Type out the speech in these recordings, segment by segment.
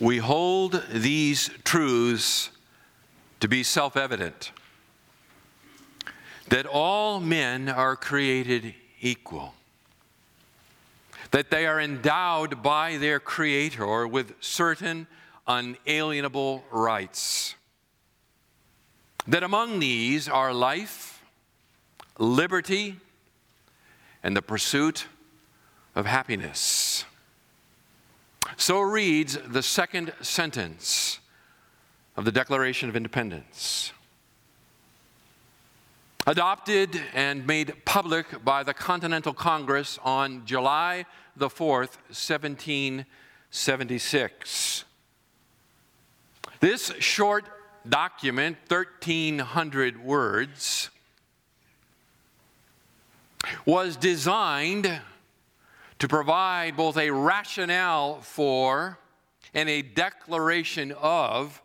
We hold these truths to be self evident that all men are created equal, that they are endowed by their Creator with certain unalienable rights, that among these are life, liberty, and the pursuit of happiness. So reads the second sentence of the Declaration of Independence. Adopted and made public by the Continental Congress on July the 4th, 1776. This short document, 1,300 words, was designed to provide both a rationale for and a declaration of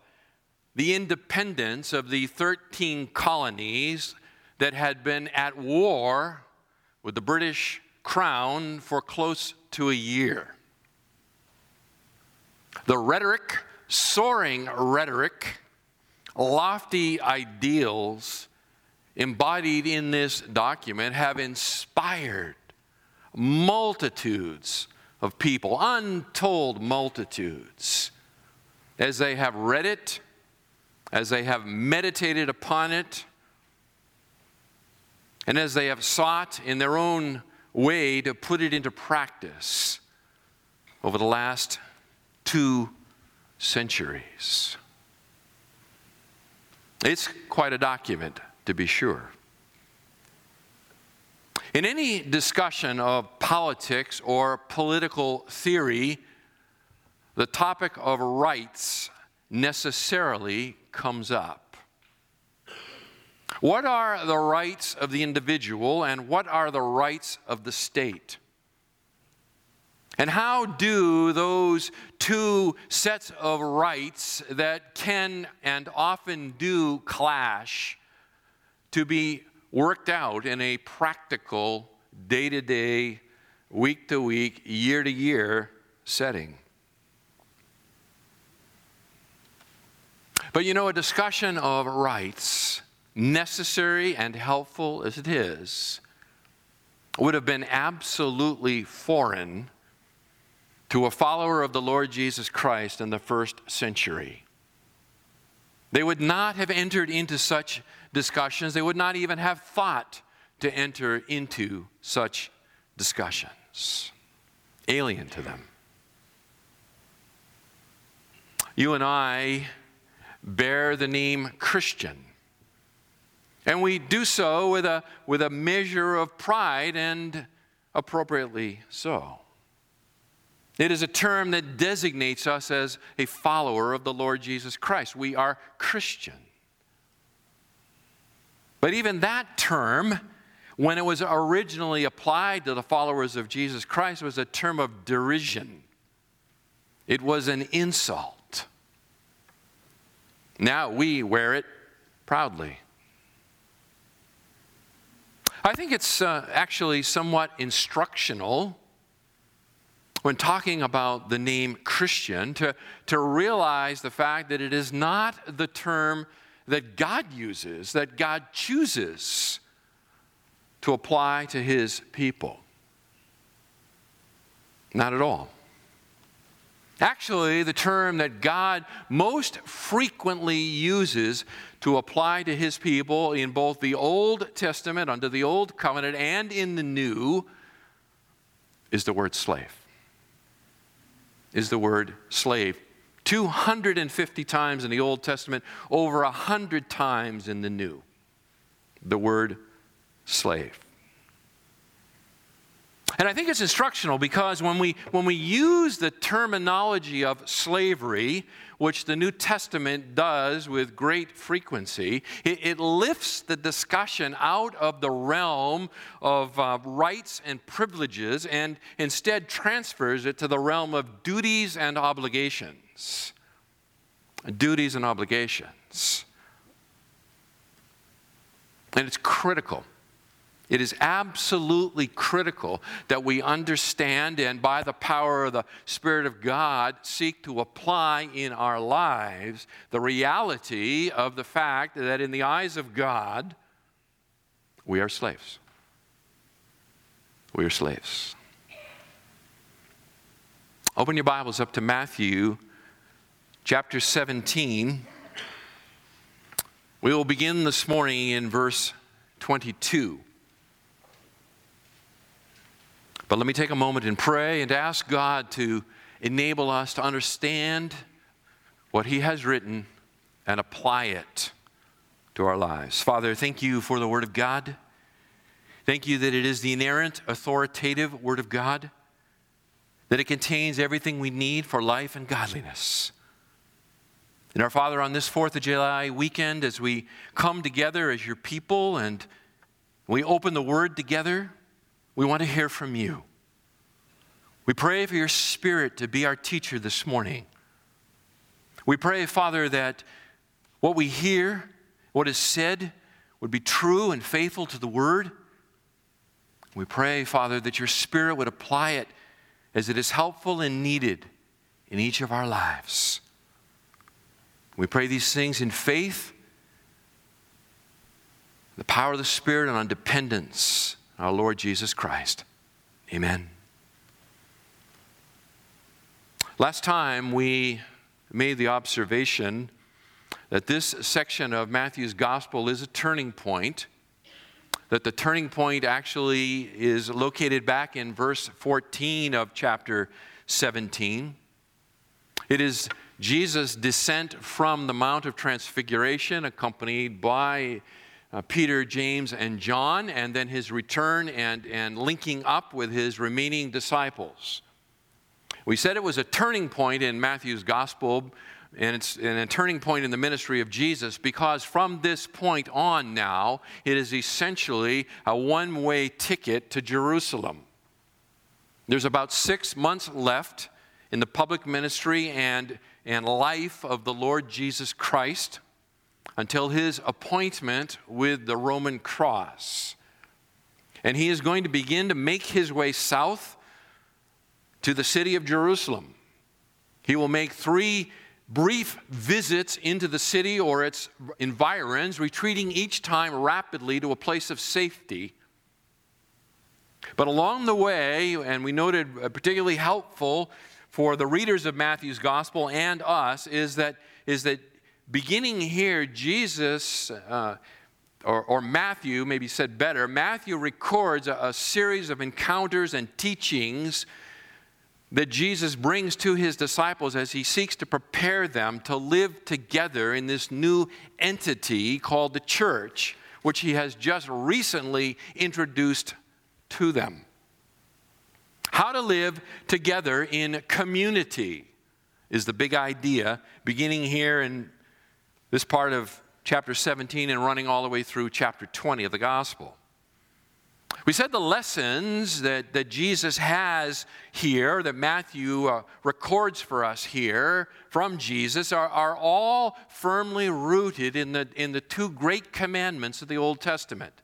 the independence of the 13 colonies that had been at war with the British Crown for close to a year. The rhetoric, soaring rhetoric, lofty ideals embodied in this document have inspired multitudes of people, untold multitudes, as they have read it, as they have meditated upon it, and as they have sought in their own way to put it into practice over the last two centuries. It's quite a document, to be sure. In any discussion of politics or political theory, the topic of rights necessarily comes up. What are the rights of the individual and what are the rights of the state? And how do those two sets of rights that can and often do clash to be worked out in a practical, day to day, week to week, year to year setting. But you know, a discussion of rights, necessary and helpful as it is, would have been absolutely foreign to a follower of the Lord Jesus Christ in the first century. They would not have entered into such discussions. They would not even have thought to enter into such discussions, alien to them. You and I bear the name Christian. And we do so with a, with a measure of pride and appropriately so. It is a term that designates us as a follower of the Lord Jesus Christ. We are Christian. But even that term, when it was originally applied to the followers of Jesus Christ, was a term of derision. It was an insult. Now we wear it proudly. I think it's uh, actually somewhat instructional when talking about the name Christian to, to realize the fact that it is not the term that God uses, that God chooses to apply to his people. Not at all. Actually, the term that God most frequently uses to apply to his people in both the Old Testament, under the Old Covenant, and in the New is the word slave. Is the word slave. 250 times in the Old Testament, over 100 times in the New. The word slave. And I think it's instructional because when we, when we use the terminology of slavery, which the New Testament does with great frequency, it, it lifts the discussion out of the realm of uh, rights and privileges and instead transfers it to the realm of duties and Duties and obligations. And it's critical It is absolutely critical that we understand and, by the power of the Spirit of God, seek to apply in our lives the reality of the fact that, in the eyes of God, we are slaves. We are slaves. Open your Bibles up to Matthew chapter 17. We will begin this morning in verse 22. But let me take a moment and pray and ask God to enable us to understand what He has written and apply it to our lives. Father, thank you for the Word of God. Thank you that it is the inerrant, authoritative Word of God, that it contains everything we need for life and godliness. And our Father, on this 4th of July weekend, as we come together as your people and we open the Word together, we want to hear from you. We pray for your Spirit to be our teacher this morning. We pray, Father, that what we hear, what is said, would be true and faithful to the Word. We pray, Father, that your Spirit would apply it as it is helpful and needed in each of our lives. We pray these things in faith, the power of the Spirit, and on dependence on our Lord Jesus Christ. Amen. Last time we made the observation that this section of Matthew's gospel is a turning point, that the turning point actually is located back in verse 14 of chapter 17. It is Jesus' descent from the Mount of Transfiguration, accompanied by uh, Peter, James, and John, and then his return and, and linking up with his remaining disciples. We said it was a turning point in Matthew's gospel, and it's and a turning point in the ministry of Jesus because from this point on now, it is essentially a one way ticket to Jerusalem. There's about six months left in the public ministry and, and life of the Lord Jesus Christ until his appointment with the Roman cross. And he is going to begin to make his way south to the city of Jerusalem. He will make three brief visits into the city or its environs, retreating each time rapidly to a place of safety. But along the way, and we noted particularly helpful for the readers of Matthew's gospel and us, is that, is that beginning here, Jesus, uh, or, or, Matthew, maybe said better, Matthew records a, a series of encounters and teachings that Jesus brings to his disciples as he seeks to prepare them to live together in this new entity called the church, which he has just recently introduced to them. How to live together in community is the big idea, beginning here in this part of chapter 17 and running all the way through chapter 20 of the gospel. We said the lessons that, that Jesus has here, that Matthew uh, records for us here from Jesus, are, are all firmly rooted in the, in the two great commandments of the Old Testament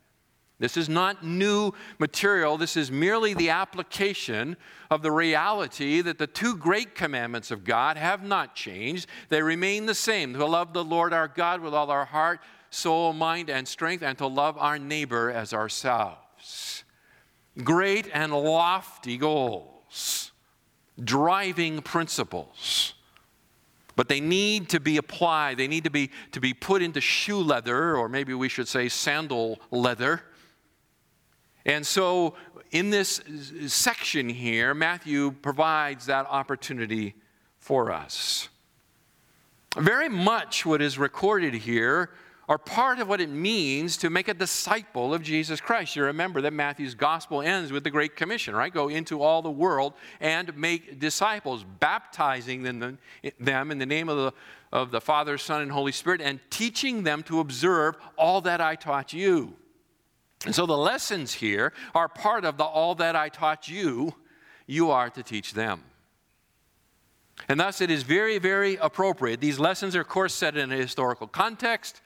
this is not new material. This is merely the application of the reality that the two great commandments of God have not changed. They remain the same to love the Lord our God with all our heart, soul, mind, and strength, and to love our neighbor as ourselves. Great and lofty goals, driving principles. But they need to be applied. They need to be, to be put into shoe leather, or maybe we should say sandal leather and so, in this section here, Matthew provides that opportunity for us. Very much what is recorded here are part of what it means to make a disciple of Jesus Christ. You remember that Matthew's gospel ends with the Great Commission, right? Go into all the world and make disciples, baptizing them, in the name of the, of the Father, Son, and Holy Spirit, and teaching them to observe all that I taught you. And so the lessons here are part of the all that I taught you, you are to teach them. And thus, it is very, very appropriate. These lessons are, of course, set in a historical context,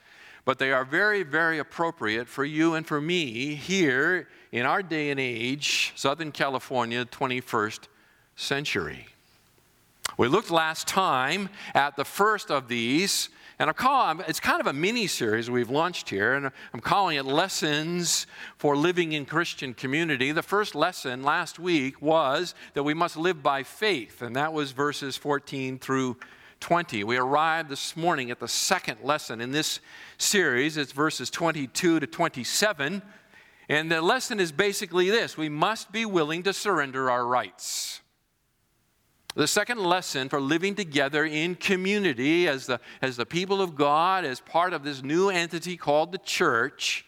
but they are very, very appropriate for you and for me here in our day and age, Southern California, 21st century. We looked last time at the first of these, and I call it's kind of a mini series we've launched here, and I'm calling it Lessons for Living in Christian Community. The first lesson last week was that we must live by faith, and that was verses 14 through 20. We arrived this morning at the second lesson in this series. It's verses 22 to 27. And the lesson is basically this we must be willing to surrender our rights. The second lesson for living together in community as the, as the people of God, as part of this new entity called the church,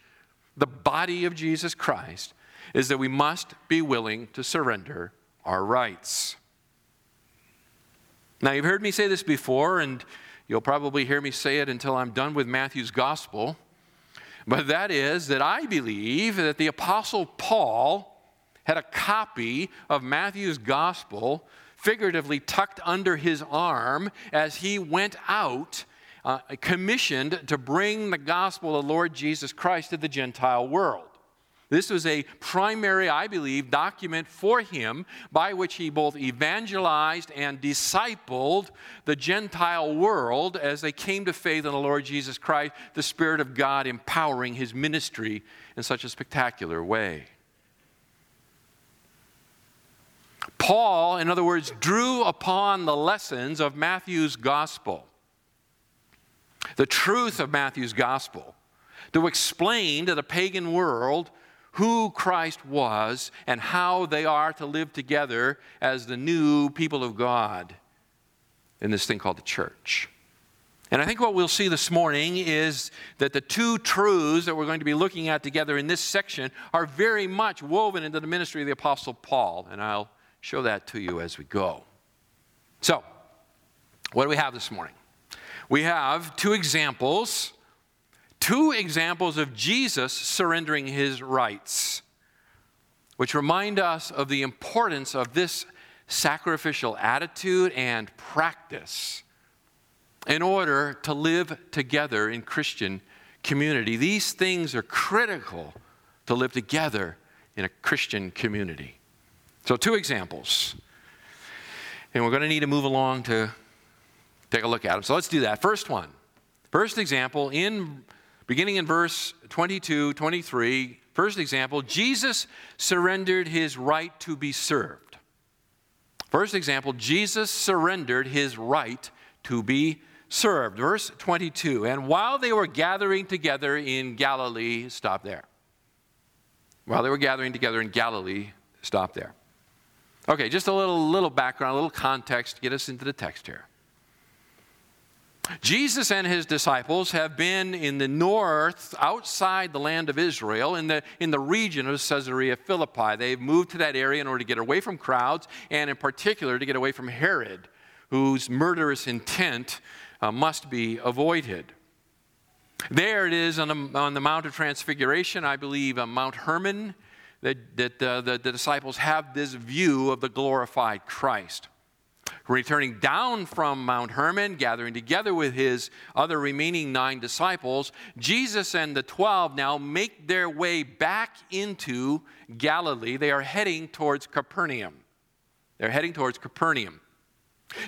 the body of Jesus Christ, is that we must be willing to surrender our rights. Now, you've heard me say this before, and you'll probably hear me say it until I'm done with Matthew's gospel. But that is that I believe that the Apostle Paul had a copy of Matthew's gospel figuratively tucked under his arm as he went out, uh, commissioned to bring the gospel of the Lord Jesus Christ to the Gentile world. This was a primary, I believe, document for him by which he both evangelized and discipled the Gentile world as they came to faith in the Lord Jesus Christ, the Spirit of God empowering his ministry in such a spectacular way. Paul, in other words, drew upon the lessons of Matthew's gospel, the truth of Matthew's gospel, to explain to the pagan world who Christ was and how they are to live together as the new people of God in this thing called the church. And I think what we'll see this morning is that the two truths that we're going to be looking at together in this section are very much woven into the ministry of the Apostle Paul. And I'll show that to you as we go. So, what do we have this morning? We have two examples, two examples of Jesus surrendering his rights, which remind us of the importance of this sacrificial attitude and practice in order to live together in Christian community. These things are critical to live together in a Christian community. So, two examples. And we're going to need to move along to take a look at them. So, let's do that. First one. First example, in beginning in verse 22, 23, first example, Jesus surrendered his right to be served. First example, Jesus surrendered his right to be served. Verse 22, and while they were gathering together in Galilee, stop there. While they were gathering together in Galilee, stop there. Okay, just a little, little background, a little context to get us into the text here. Jesus and his disciples have been in the north, outside the land of Israel, in the, in the region of Caesarea Philippi. They've moved to that area in order to get away from crowds, and in particular to get away from Herod, whose murderous intent uh, must be avoided. There it is on the, on the Mount of Transfiguration, I believe, uh, Mount Hermon that, that uh, the, the disciples have this view of the glorified Christ. Returning down from Mount Hermon, gathering together with his other remaining nine disciples, Jesus and the twelve now make their way back into Galilee. They are heading towards Capernaum. They're heading towards Capernaum.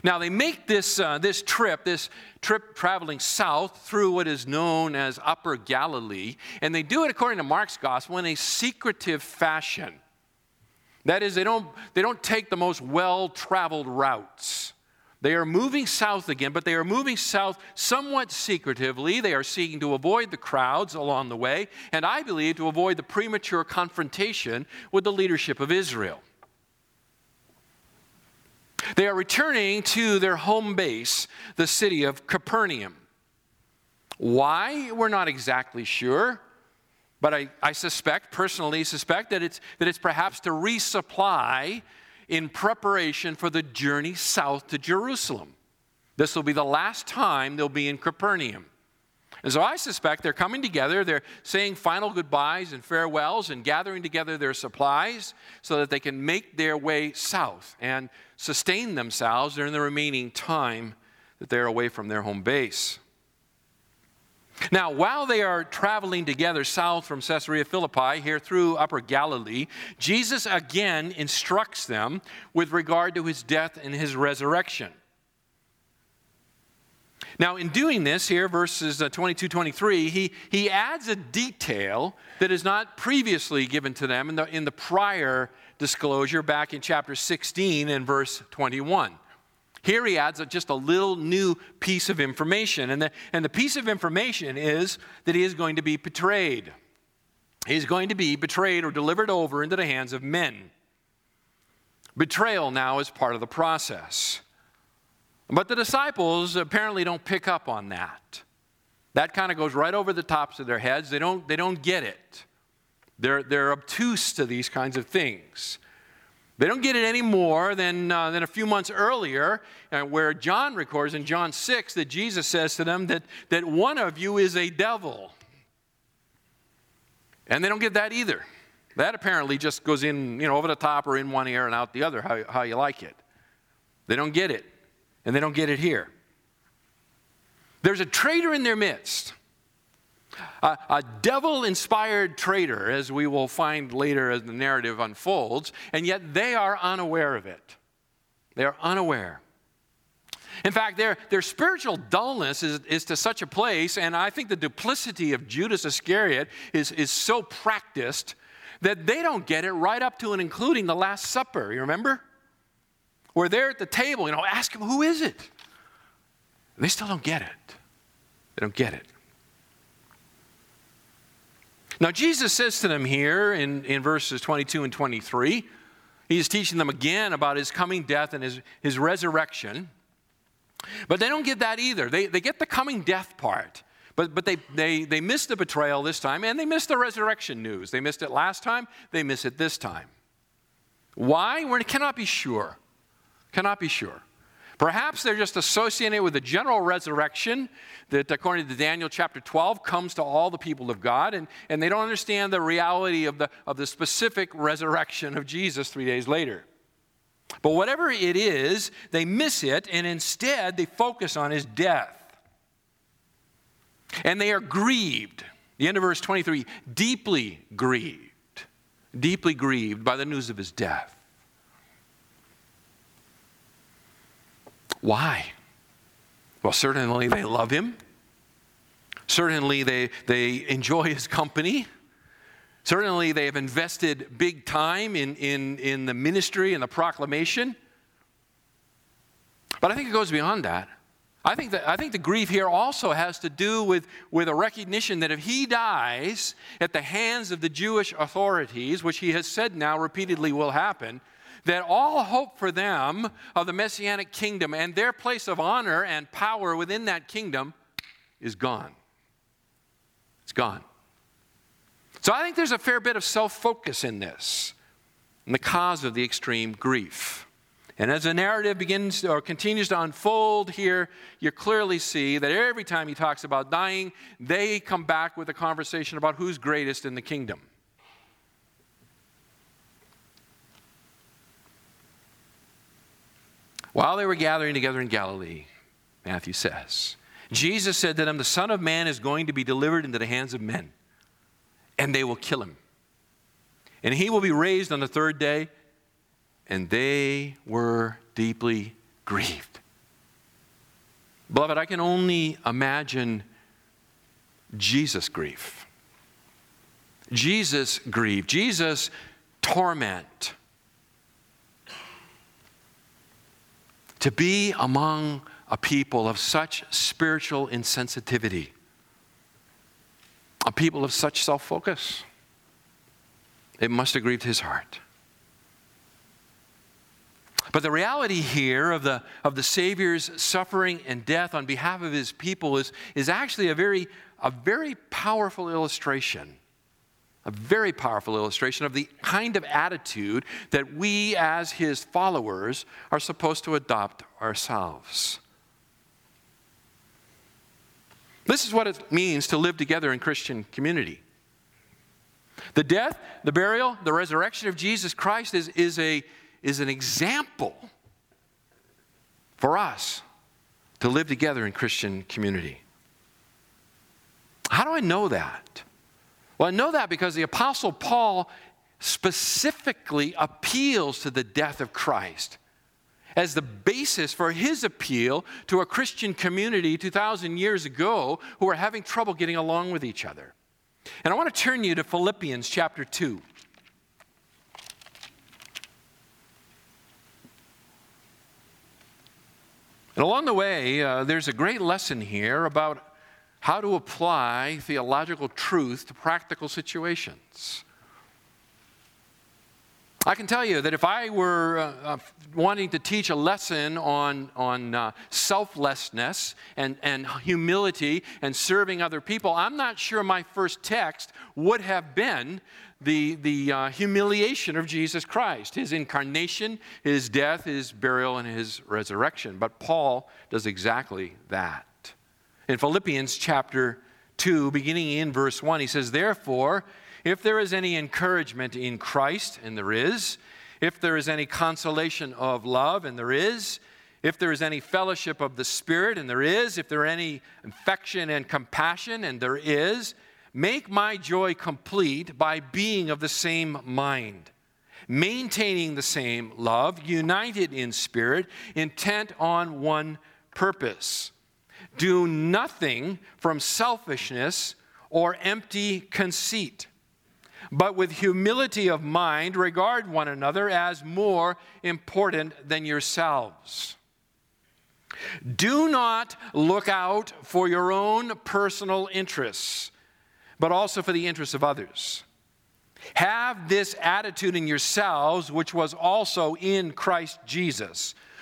Now, they make this, uh, this trip, this trip traveling south through what is known as Upper Galilee, and they do it according to Mark's gospel in a secretive fashion. That is, they don't, they don't take the most well traveled routes. They are moving south again, but they are moving south somewhat secretively. They are seeking to avoid the crowds along the way, and I believe to avoid the premature confrontation with the leadership of Israel. They are returning to their home base, the city of Capernaum. Why? We're not exactly sure. But I, I suspect, personally suspect, that it's, that it's perhaps to resupply in preparation for the journey south to Jerusalem. This will be the last time they'll be in Capernaum. And so I suspect they're coming together, they're saying final goodbyes and farewells and gathering together their supplies so that they can make their way south and sustain themselves during the remaining time that they're away from their home base. Now, while they are traveling together south from Caesarea Philippi, here through Upper Galilee, Jesus again instructs them with regard to his death and his resurrection. Now, in doing this, here, verses uh, 22 23, he, he adds a detail that is not previously given to them in the, in the prior disclosure back in chapter 16 and verse 21. Here he adds just a little new piece of information. And the, and the piece of information is that he is going to be betrayed. He's going to be betrayed or delivered over into the hands of men. Betrayal now is part of the process. But the disciples apparently don't pick up on that. That kind of goes right over the tops of their heads. They don't, they don't get it. They're, they're obtuse to these kinds of things. They don't get it any more than, uh, than a few months earlier, uh, where John records in John 6 that Jesus says to them that, that one of you is a devil. And they don't get that either. That apparently just goes in, you know, over the top or in one ear and out the other, how, how you like it. They don't get it. And they don't get it here. There's a traitor in their midst a, a devil inspired traitor, as we will find later as the narrative unfolds, and yet they are unaware of it. They are unaware. In fact, their, their spiritual dullness is, is to such a place, and I think the duplicity of Judas Iscariot is, is so practiced that they don't get it right up to and including the Last Supper. You remember? We're there at the table, you know, ask them, who is it? They still don't get it. They don't get it. Now, Jesus says to them here in, in verses 22 and 23, he's teaching them again about his coming death and his, his resurrection. But they don't get that either. They, they get the coming death part. But, but they, they, they missed the betrayal this time, and they missed the resurrection news. They missed it last time, they miss it this time. Why? We cannot be sure. Cannot be sure. Perhaps they're just associated with the general resurrection that, according to Daniel chapter 12, comes to all the people of God, and, and they don't understand the reality of the, of the specific resurrection of Jesus three days later. But whatever it is, they miss it, and instead they focus on his death. And they are grieved. The end of verse 23 deeply grieved, deeply grieved by the news of his death. Why? Well, certainly they love him. Certainly they, they enjoy his company. Certainly they have invested big time in, in, in the ministry and the proclamation. But I think it goes beyond that. I think, that, I think the grief here also has to do with, with a recognition that if he dies at the hands of the Jewish authorities, which he has said now repeatedly will happen, that all hope for them of the messianic kingdom and their place of honor and power within that kingdom is gone. It's gone. So I think there's a fair bit of self focus in this, and the cause of the extreme grief. And as the narrative begins or continues to unfold here, you clearly see that every time he talks about dying, they come back with a conversation about who's greatest in the kingdom. While they were gathering together in Galilee, Matthew says, Jesus said to them, The Son of Man is going to be delivered into the hands of men, and they will kill him. And he will be raised on the third day. And they were deeply grieved. Beloved, I can only imagine Jesus' grief. Jesus' grief, Jesus' torment to be among a people of such spiritual insensitivity, a people of such self focus. It must have grieved his heart. But the reality here of the, of the Savior's suffering and death on behalf of his people is, is actually a very, a very powerful illustration a very powerful illustration of the kind of attitude that we, as his followers, are supposed to adopt ourselves. This is what it means to live together in Christian community. The death, the burial, the resurrection of Jesus Christ is, is, a, is an example for us to live together in Christian community. How do I know that? Well, I know that because the Apostle Paul specifically appeals to the death of Christ as the basis for his appeal to a Christian community 2,000 years ago who were having trouble getting along with each other. And I want to turn you to Philippians chapter 2. And along the way, uh, there's a great lesson here about how to apply theological truth to practical situations. I can tell you that if I were uh, uh, wanting to teach a lesson on, on uh, selflessness and, and humility and serving other people, I'm not sure my first text would have been the, the uh, humiliation of Jesus Christ, his incarnation, his death, his burial, and his resurrection. But Paul does exactly that. In Philippians chapter 2, beginning in verse 1, he says, Therefore, if there is any encouragement in Christ, and there is, if there is any consolation of love, and there is, if there is any fellowship of the Spirit, and there is, if there is any affection and compassion, and there is, make my joy complete by being of the same mind, maintaining the same love, united in spirit, intent on one purpose. Do nothing from selfishness or empty conceit, but with humility of mind, regard one another as more important than yourselves. Do not look out for your own personal interests, but also for the interests of others. Have this attitude in yourselves, which was also in Christ Jesus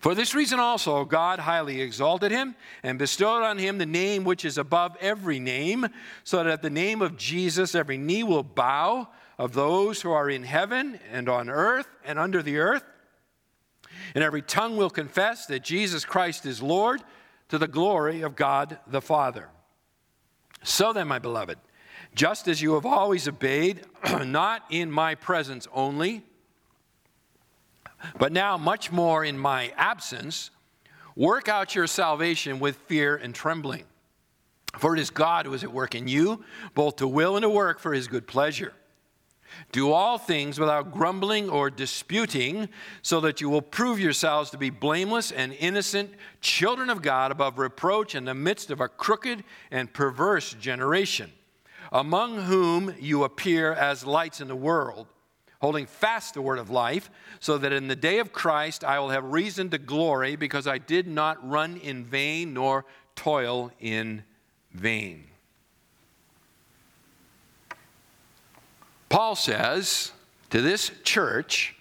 For this reason also, God highly exalted him and bestowed on him the name which is above every name, so that at the name of Jesus every knee will bow of those who are in heaven and on earth and under the earth, and every tongue will confess that Jesus Christ is Lord to the glory of God the Father. So then, my beloved, just as you have always obeyed, not in my presence only, but now, much more in my absence, work out your salvation with fear and trembling. For it is God who is at work in you, both to will and to work for his good pleasure. Do all things without grumbling or disputing, so that you will prove yourselves to be blameless and innocent, children of God above reproach in the midst of a crooked and perverse generation, among whom you appear as lights in the world holding fast the word of life, so that in the day of Christ I will have reason to glory, because I did not run in vain nor toil in vain. Paul says to this church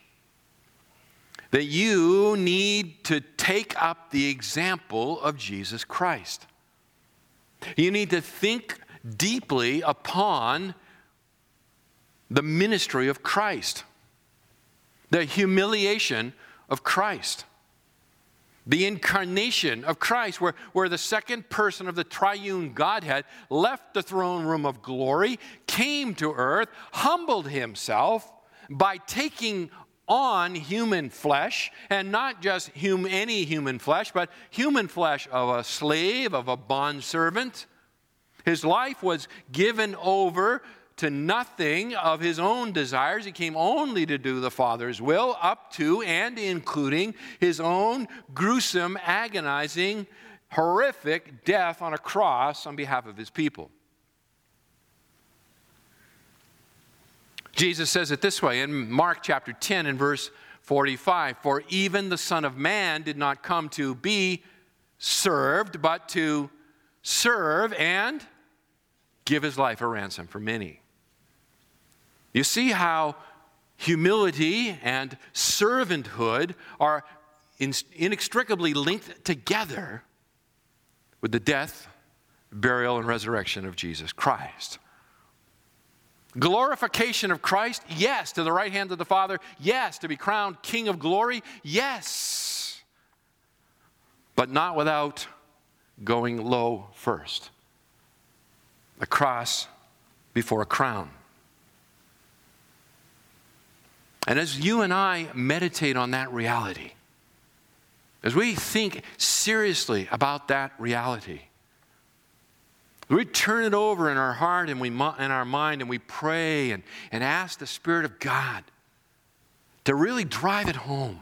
that you need to take up the example of Jesus Christ. You need to think deeply upon the ministry of Christ, the humiliation of Christ, the incarnation of Christ, where, where the second person of the triune Godhead left the throne room of glory, came to earth, humbled himself by taking on human flesh, and not just hum, any human flesh, but human flesh of a slave, of a bondservant. His life was given over to nothing of his own desires. He came only to do the Father's will, up to and including his own gruesome, agonizing, horrific death on a cross on behalf of his people. Jesus says it this way in Mark chapter 10 and verse 45 For even the Son of Man did not come to be served, but to serve and give his life a ransom for many. You see how humility and servanthood are inextricably linked together with the death, burial, and resurrection of Jesus Christ. Glorification of Christ? Yes. To the right hand of the Father? Yes. To be crowned King of glory? Yes. But not without going low first. A cross before a crown. And as you and I meditate on that reality, as we think seriously about that reality, we turn it over in our heart and we in our mind and we pray and, and ask the Spirit of God to really drive it home.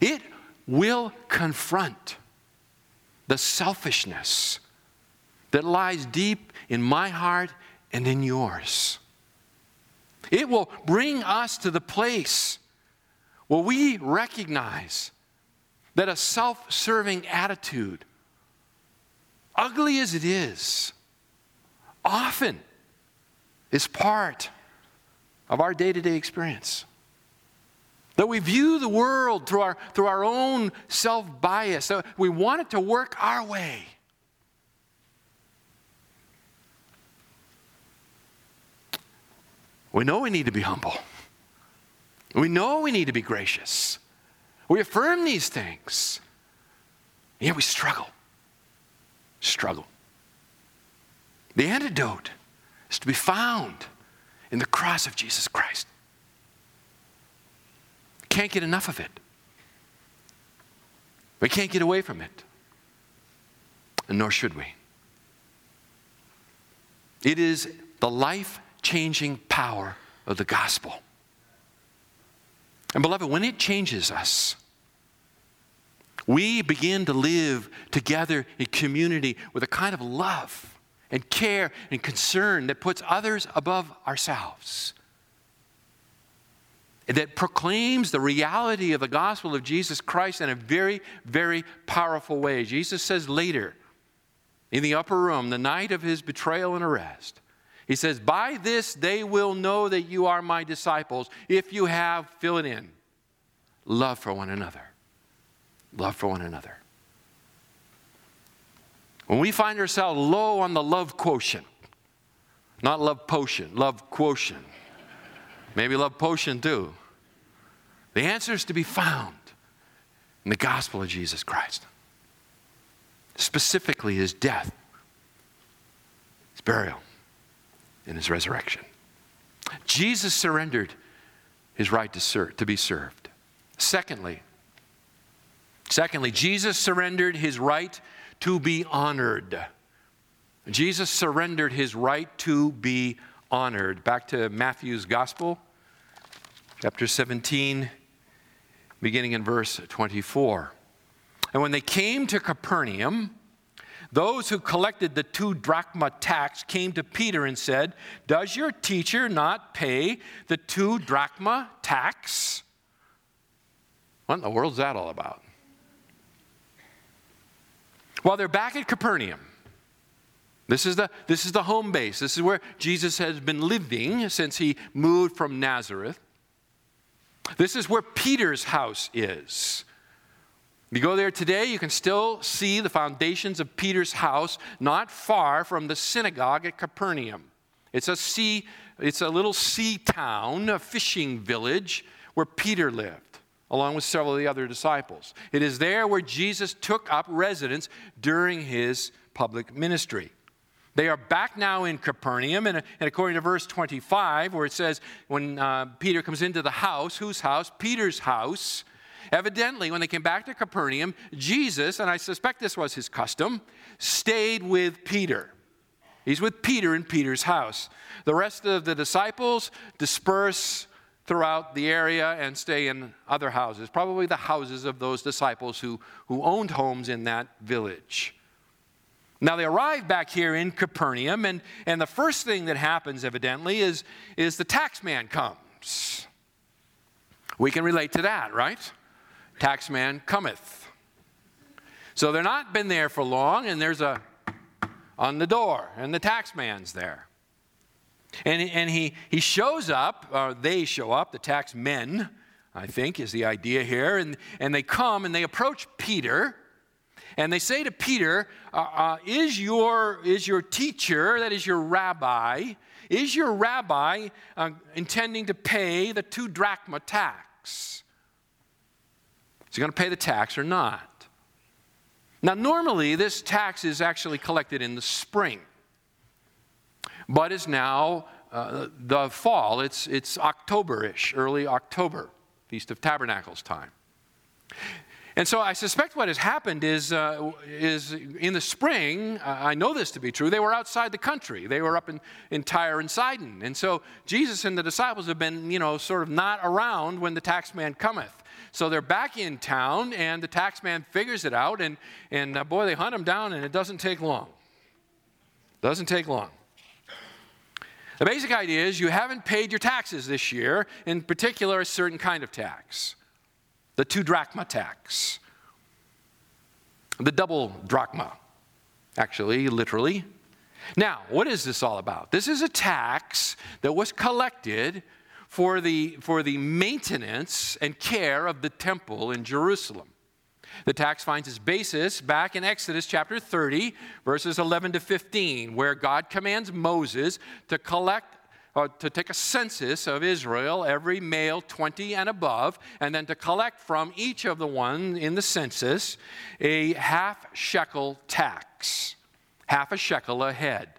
It will confront the selfishness that lies deep in my heart and in yours. It will bring us to the place where we recognize that a self serving attitude, ugly as it is, often is part of our day to day experience. That we view the world through our, through our own self bias, that we want it to work our way. We know we need to be humble. We know we need to be gracious. We affirm these things. Yet we struggle. Struggle. The antidote is to be found in the cross of Jesus Christ. Can't get enough of it. We can't get away from it. And nor should we. It is the life changing power of the gospel. And beloved, when it changes us, we begin to live together in community with a kind of love and care and concern that puts others above ourselves. That proclaims the reality of the gospel of Jesus Christ in a very, very powerful way. Jesus says later in the upper room, the night of his betrayal and arrest, he says, By this they will know that you are my disciples if you have, fill it in, love for one another. Love for one another. When we find ourselves low on the love quotient, not love potion, love quotient, maybe love potion too, the answer is to be found in the gospel of Jesus Christ. Specifically, his death, his burial, in his resurrection. Jesus surrendered his right to, serve, to be served. Secondly, secondly, Jesus surrendered his right to be honored. Jesus surrendered his right to be honored. Back to Matthew's Gospel, chapter 17, beginning in verse 24. And when they came to Capernaum, those who collected the two drachma tax came to Peter and said, Does your teacher not pay the two drachma tax? What in the world's that all about? Well, they're back at Capernaum. This is, the, this is the home base. This is where Jesus has been living since he moved from Nazareth. This is where Peter's house is. If you go there today, you can still see the foundations of Peter's house not far from the synagogue at Capernaum. It's a sea, it's a little sea town, a fishing village where Peter lived, along with several of the other disciples. It is there where Jesus took up residence during his public ministry. They are back now in Capernaum, and, and according to verse 25, where it says, when uh, Peter comes into the house, whose house? Peter's house Evidently, when they came back to Capernaum, Jesus, and I suspect this was his custom, stayed with Peter. He's with Peter in Peter's house. The rest of the disciples disperse throughout the area and stay in other houses, probably the houses of those disciples who, who owned homes in that village. Now they arrive back here in Capernaum, and, and the first thing that happens, evidently, is, is the tax man comes. We can relate to that, right? Taxman cometh. So they're not been there for long, and there's a on the door, and the taxman's there. And, and he, he shows up, or they show up, the tax men, I think, is the idea here. And, and they come and they approach Peter, And they say to Peter, uh, uh, is, your, is your teacher, that is your rabbi, is your rabbi uh, intending to pay the two drachma tax? Is he going to pay the tax or not? Now, normally, this tax is actually collected in the spring, but is now uh, the fall. It's, it's October ish, early October, Feast of Tabernacles time. And so I suspect what has happened is, uh, is in the spring, uh, I know this to be true, they were outside the country. They were up in, in Tyre and Sidon. And so Jesus and the disciples have been, you know, sort of not around when the taxman cometh. So they're back in town, and the taxman figures it out, and, and uh, boy, they hunt him down, and it doesn't take long. Doesn't take long. The basic idea is you haven't paid your taxes this year, in particular, a certain kind of tax the two drachma tax, the double drachma, actually, literally. Now, what is this all about? This is a tax that was collected for the, for the maintenance and care of the temple in Jerusalem. The tax finds its basis back in Exodus chapter 30, verses 11 to 15, where God commands Moses to collect uh, to take a census of Israel, every male 20 and above, and then to collect from each of the one in the census a half shekel tax, half a shekel a head.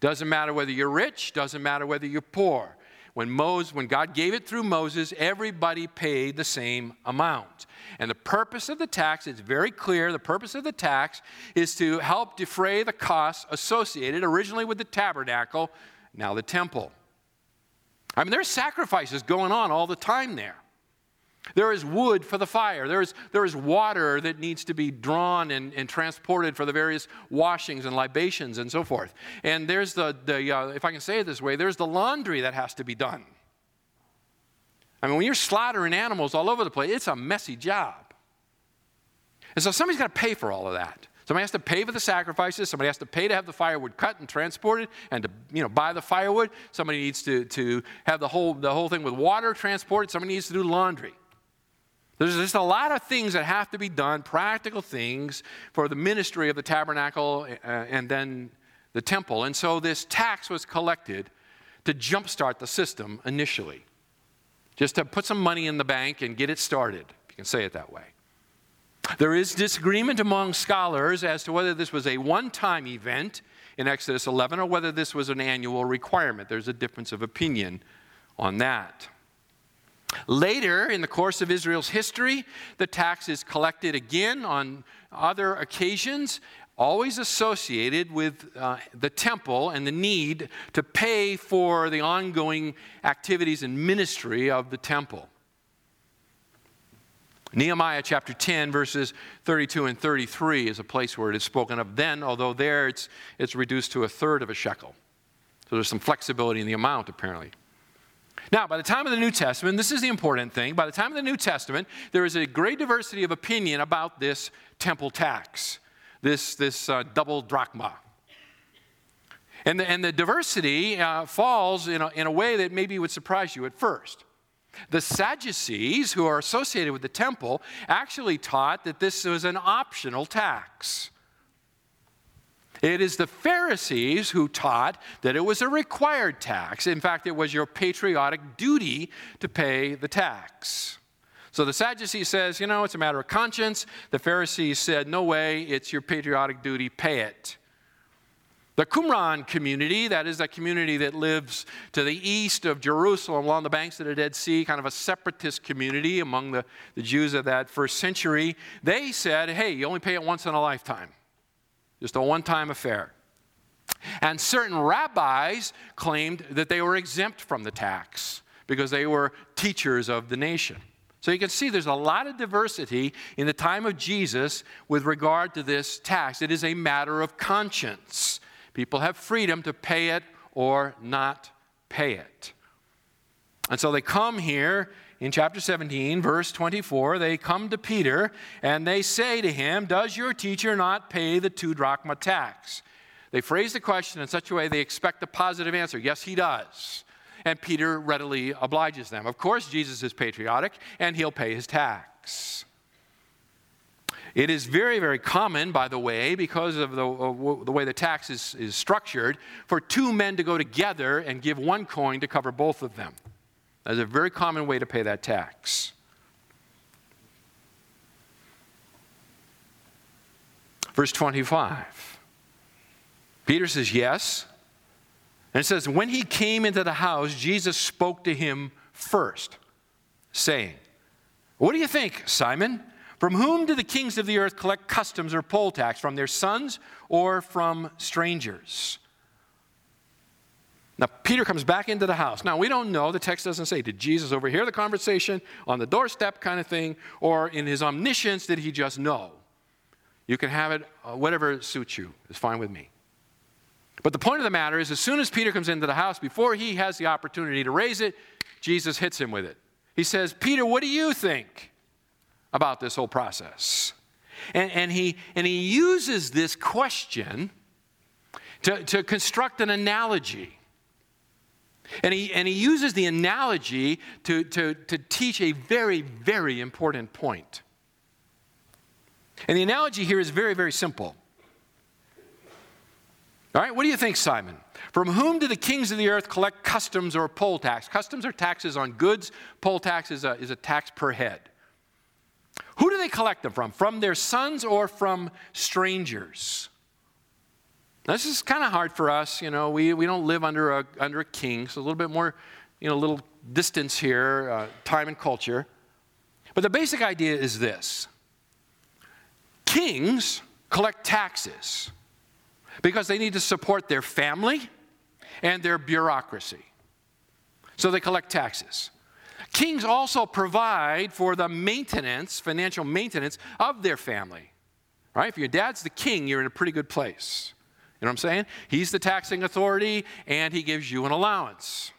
Doesn't matter whether you're rich, doesn't matter whether you're poor. When, Moses, when God gave it through Moses, everybody paid the same amount. And the purpose of the tax, it's very clear, the purpose of the tax is to help defray the costs associated originally with the tabernacle now the temple. I mean, there's sacrifices going on all the time there. There is wood for the fire. There is, there is water that needs to be drawn and, and transported for the various washings and libations and so forth. And there's the, the uh, if I can say it this way, there's the laundry that has to be done. I mean, when you're slaughtering animals all over the place, it's a messy job. And so somebody's got to pay for all of that. Somebody has to pay for the sacrifices. Somebody has to pay to have the firewood cut and transported and to you know, buy the firewood. Somebody needs to, to have the whole, the whole thing with water transported. Somebody needs to do laundry. There's just a lot of things that have to be done, practical things for the ministry of the tabernacle uh, and then the temple. And so this tax was collected to jumpstart the system initially, just to put some money in the bank and get it started, if you can say it that way. There is disagreement among scholars as to whether this was a one time event in Exodus 11 or whether this was an annual requirement. There's a difference of opinion on that. Later, in the course of Israel's history, the tax is collected again on other occasions, always associated with uh, the temple and the need to pay for the ongoing activities and ministry of the temple. Nehemiah chapter 10, verses 32 and 33 is a place where it is spoken of then, although there it's, it's reduced to a third of a shekel. So there's some flexibility in the amount, apparently. Now, by the time of the New Testament, this is the important thing. By the time of the New Testament, there is a great diversity of opinion about this temple tax, this, this uh, double drachma. And the, and the diversity uh, falls in a, in a way that maybe would surprise you at first. The Sadducees, who are associated with the temple, actually taught that this was an optional tax. It is the Pharisees who taught that it was a required tax. In fact, it was your patriotic duty to pay the tax. So the Sadducee says, you know, it's a matter of conscience. The Pharisees said, no way, it's your patriotic duty, pay it. The Qumran community, that is a community that lives to the east of Jerusalem along the banks of the Dead Sea, kind of a separatist community among the, the Jews of that first century, they said, hey, you only pay it once in a lifetime, just a one time affair. And certain rabbis claimed that they were exempt from the tax because they were teachers of the nation. So you can see there's a lot of diversity in the time of Jesus with regard to this tax. It is a matter of conscience. People have freedom to pay it or not pay it. And so they come here in chapter 17, verse 24. They come to Peter and they say to him, Does your teacher not pay the two drachma tax? They phrase the question in such a way they expect a positive answer. Yes, he does. And Peter readily obliges them. Of course, Jesus is patriotic and he'll pay his tax. It is very, very common, by the way, because of the, uh, of the way the tax is, is structured, for two men to go together and give one coin to cover both of them. That's a very common way to pay that tax. Verse 25. Peter says, Yes. And it says, When he came into the house, Jesus spoke to him first, saying, What do you think, Simon? From whom do the kings of the earth collect customs or poll tax? From their sons or from strangers? Now, Peter comes back into the house. Now, we don't know, the text doesn't say, did Jesus overhear the conversation on the doorstep kind of thing, or in his omniscience, did he just know? You can have it, uh, whatever suits you, is fine with me. But the point of the matter is, as soon as Peter comes into the house, before he has the opportunity to raise it, Jesus hits him with it. He says, Peter, what do you think about this whole process? And, and, he, and he uses this question to, to construct an analogy. And he, and he uses the analogy to, to, to teach a very, very important point. And the analogy here is very, very simple. All right, what do you think, Simon? From whom do the kings of the earth collect customs or poll tax? Customs are taxes on goods, poll tax is a, is a tax per head. Who do they collect them from? From their sons or from strangers? this is kind of hard for us. You know, we, we don't live under a, under a king, so a little bit more, you know, a little distance here, uh, time and culture. But the basic idea is this kings collect taxes because they need to support their family and their bureaucracy. So they collect taxes. Kings also provide for the maintenance, financial maintenance of their family. Right? If your dad's the king, you're in a pretty good place. You know what I'm saying? He's the taxing authority and he gives you an allowance.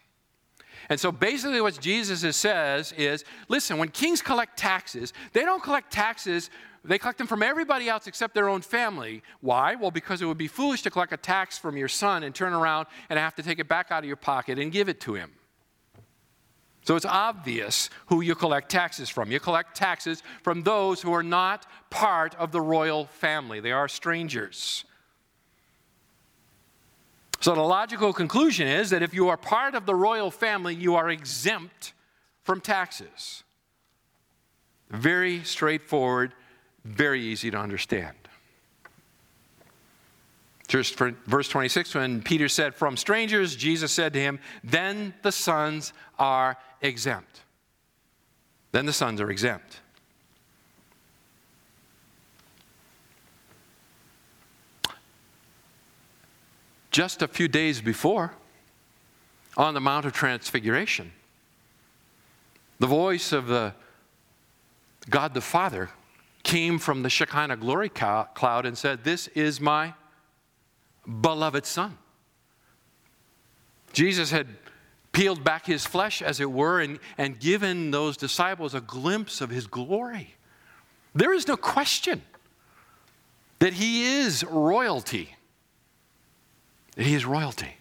And so basically, what Jesus says is listen, when kings collect taxes, they don't collect taxes they collect them from everybody else except their own family. Why? Well, because it would be foolish to collect a tax from your son and turn around and have to take it back out of your pocket and give it to him. So it's obvious who you collect taxes from. You collect taxes from those who are not part of the royal family, they are strangers. So the logical conclusion is that if you are part of the royal family, you are exempt from taxes. Very straightforward very easy to understand. Just for verse 26, when Peter said, From strangers, Jesus said to him, Then the sons are exempt. Then the sons are exempt. Just a few days before, on the Mount of Transfiguration, the voice of the God the Father came from the Shekinah glory cloud and said, This is my beloved Son. Jesus had peeled back his flesh, as it were, and, and given those disciples a glimpse of his glory. There is no question that he is royalty. That he is royalty.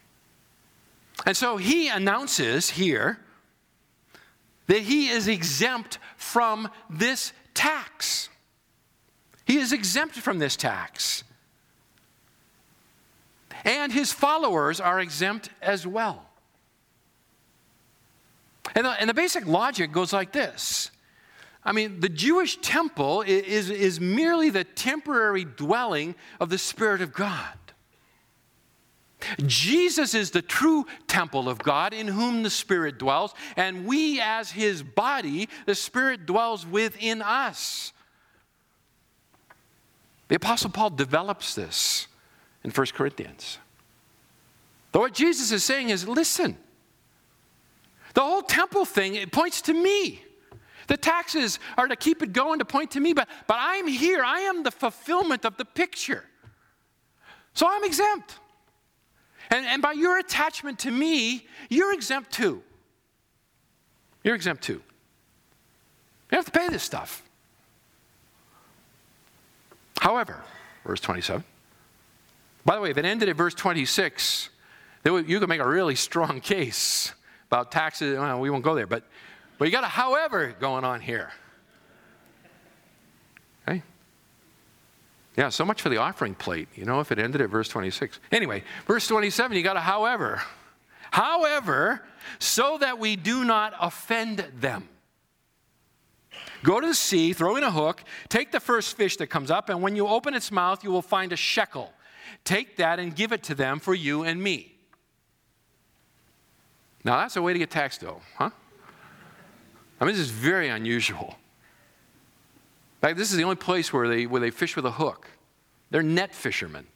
And so he announces here that he is exempt from this tax. He is exempt from this tax. And his followers are exempt as well. And the, and the basic logic goes like this I mean, the Jewish temple is, is merely the temporary dwelling of the Spirit of God. Jesus is the true temple of God in whom the Spirit dwells, and we, as his body, the Spirit dwells within us. The Apostle Paul develops this in 1 Corinthians. But what Jesus is saying is listen, the whole temple thing, it points to me. The taxes are to keep it going to point to me, but, but I'm here. I am the fulfillment of the picture. So I'm exempt. And, and by your attachment to me, you're exempt too. You're exempt too. You have to pay this stuff. However, verse 27. By the way, if it ended at verse 26, you could make a really strong case about taxes. Well, we won't go there, but, but you got a however going on here. Okay? Yeah, so much for the offering plate, you know, if it ended at verse 26. Anyway, verse 27, you got a however. However, so that we do not offend them. Go to the sea, throw in a hook, take the first fish that comes up, and when you open its mouth, you will find a shekel. Take that and give it to them for you and me. Now, that's a way to get tax dough, huh? I mean, this is very unusual. In fact, this is the only place where they, where they fish with a hook. They're net fishermen.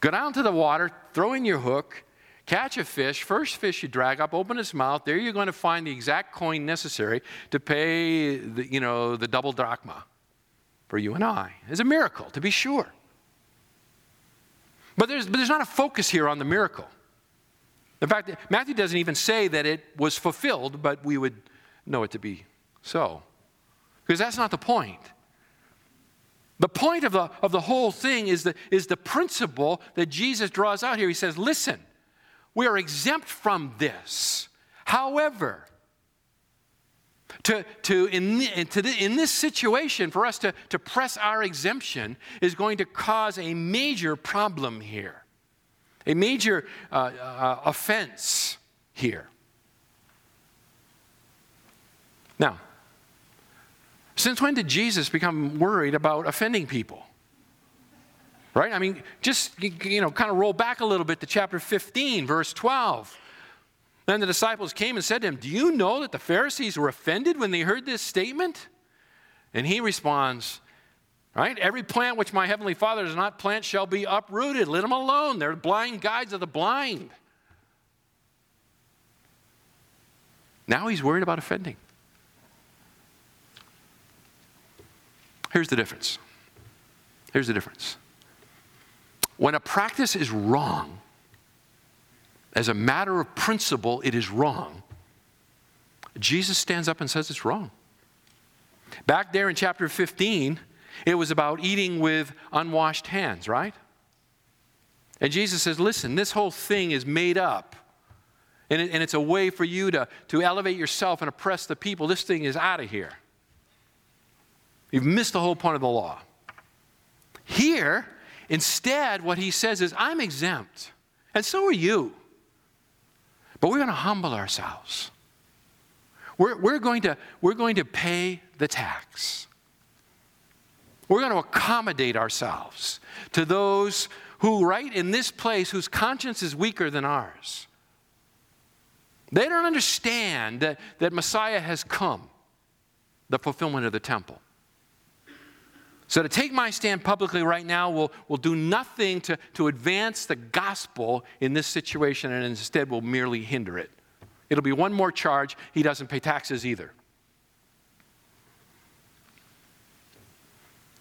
Go down to the water, throw in your hook, catch a fish. First fish you drag up, open its mouth. There you're going to find the exact coin necessary to pay the, you know, the double drachma for you and I. It's a miracle, to be sure. But there's, but there's not a focus here on the miracle. In fact, Matthew doesn't even say that it was fulfilled, but we would know it to be so. Because that's not the point. The point of the, of the whole thing is the, is the principle that Jesus draws out here. He says, listen, we are exempt from this. However, to, to, in, to the, in this situation, for us to, to press our exemption is going to cause a major problem here, a major uh, uh, offense here. Now, since when did Jesus become worried about offending people? Right? I mean, just, you know, kind of roll back a little bit to chapter 15, verse 12. Then the disciples came and said to him, Do you know that the Pharisees were offended when they heard this statement? And he responds, Right? Every plant which my heavenly Father does not plant shall be uprooted. Let them alone. They're blind guides of the blind. Now he's worried about offending. Here's the difference. Here's the difference. When a practice is wrong, as a matter of principle, it is wrong. Jesus stands up and says it's wrong. Back there in chapter 15, it was about eating with unwashed hands, right? And Jesus says, listen, this whole thing is made up. And, it, and it's a way for you to, to elevate yourself and oppress the people. This thing is out of here. You've missed the whole point of the law. Here, instead, what he says is, I'm exempt, and so are you. But we're going to humble ourselves. We're, we're, going to, we're going to pay the tax. We're going to accommodate ourselves to those who, right in this place, whose conscience is weaker than ours. They don't understand that, that Messiah has come, the fulfillment of the temple. So, to take my stand publicly right now will, will do nothing to, to advance the gospel in this situation and instead will merely hinder it. It'll be one more charge. He doesn't pay taxes either.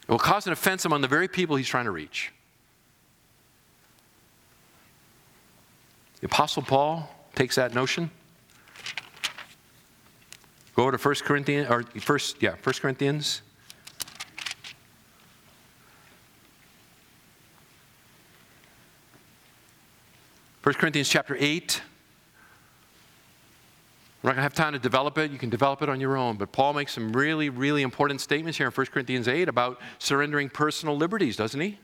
It will cause an offense among the very people he's trying to reach. The Apostle Paul takes that notion. Go over to 1 Corinthians, or first, yeah, 1 Corinthians 1 Corinthians chapter 8. We're not going to have time to develop it. You can develop it on your own. But Paul makes some really, really important statements here in 1 Corinthians 8 about surrendering personal liberties, doesn't he?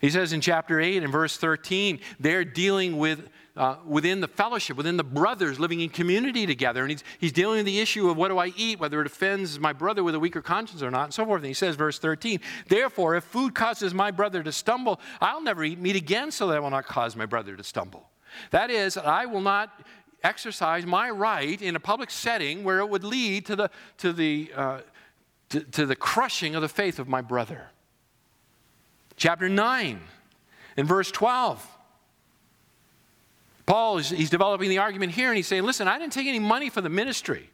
He says in chapter 8 and verse 13, they're dealing with uh, within the fellowship, within the brothers living in community together. And he's, he's dealing with the issue of what do I eat, whether it offends my brother with a weaker conscience or not, and so forth. And he says, verse 13, Therefore, if food causes my brother to stumble, I'll never eat meat again so that I will not cause my brother to stumble. That is, I will not exercise my right in a public setting where it would lead to the, to the, uh, to, to the crushing of the faith of my brother. Chapter 9 in verse 12. Paul is he's developing the argument here and he's saying, listen, I didn't take any money for the ministry.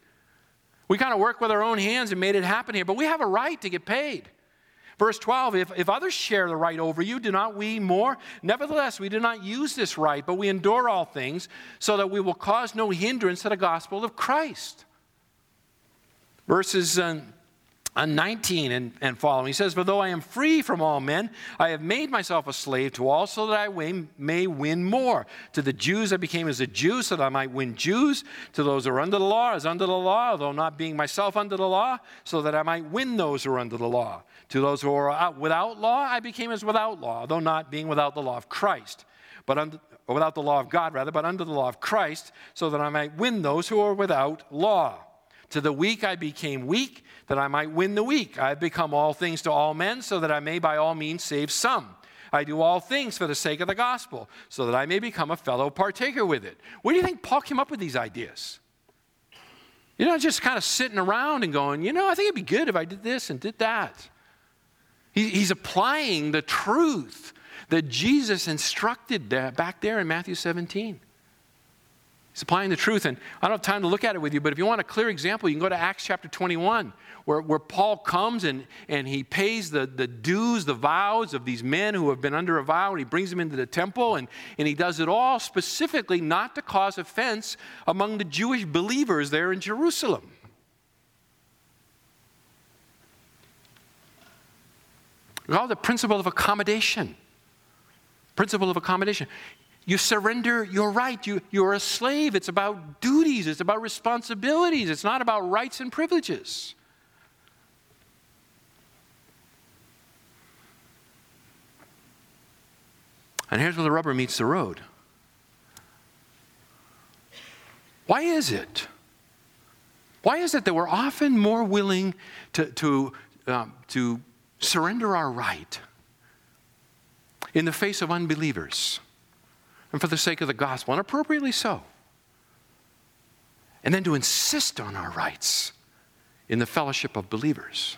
We kind of worked with our own hands and made it happen here, but we have a right to get paid. Verse 12, if, if others share the right over you, do not we more? Nevertheless, we do not use this right, but we endure all things so that we will cause no hindrance to the gospel of Christ. Verses on 19 and, and following. He says, For though I am free from all men, I have made myself a slave to all so that I may may win more. To the Jews I became as a Jew so that I might win Jews. To those who are under the law, as under the law, although not being myself under the law, so that I might win those who are under the law. To those who are without law, I became as without law, though not being without the law of Christ, but under, or without the law of God, rather, but under the law of Christ, so that I might win those who are without law. To the weak I became weak, that I might win the weak. I have become all things to all men, so that I may by all means save some. I do all things for the sake of the gospel, so that I may become a fellow partaker with it. Where do you think Paul came up with these ideas? You're not just kind of sitting around and going, you know, I think it'd be good if I did this and did that. He's applying the truth that Jesus instructed back there in Matthew 17. He's applying the truth. And I don't have time to look at it with you, but if you want a clear example, you can go to Acts chapter 21, where, where Paul comes and, and he pays the, the dues, the vows of these men who have been under a vow, and he brings them into the temple, and, and he does it all specifically not to cause offense among the Jewish believers there in Jerusalem. We call the principle of accommodation. Principle of accommodation. You surrender your right. You, you're a slave. It's about duties, it's about responsibilities, it's not about rights and privileges. And here's where the rubber meets the road. Why is it? Why is it that we're often more willing to, to, um, to surrender our right in the face of unbelievers? and for the sake of the gospel, and appropriately so. And then to insist on our rights in the fellowship of believers.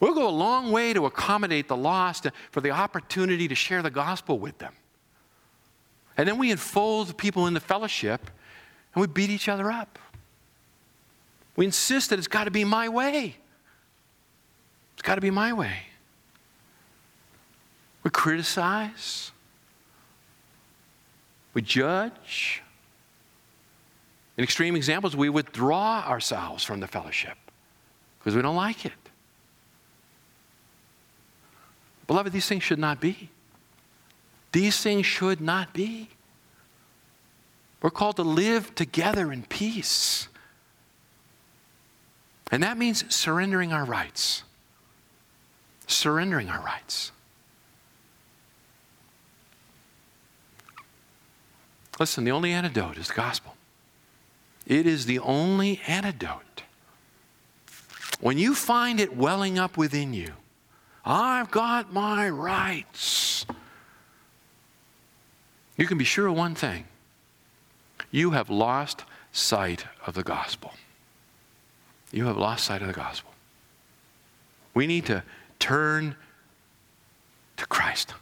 We'll go a long way to accommodate the lost for the opportunity to share the gospel with them. And then we enfold people in the fellowship and we beat each other up. We insist that it's got to be my way. It's got to be my way. We criticize. We judge. In extreme examples, we withdraw ourselves from the fellowship because we don't like it. Beloved, these things should not be. These things should not be. We're called to live together in peace. And that means surrendering our rights. Surrendering our rights. Listen, the only antidote is the gospel. It is the only antidote. When you find it welling up within you, I've got my rights. You can be sure of one thing you have lost sight of the gospel. You have lost sight of the gospel. We need to turn to Christ.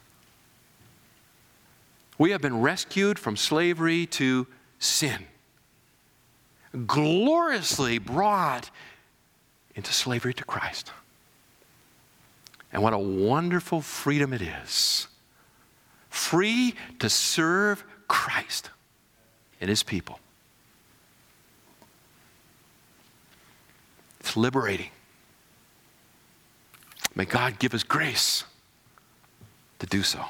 We have been rescued from slavery to sin, gloriously brought into slavery to Christ. And what a wonderful freedom it is. Free to serve Christ and his people. It's liberating. May God give us grace to do so.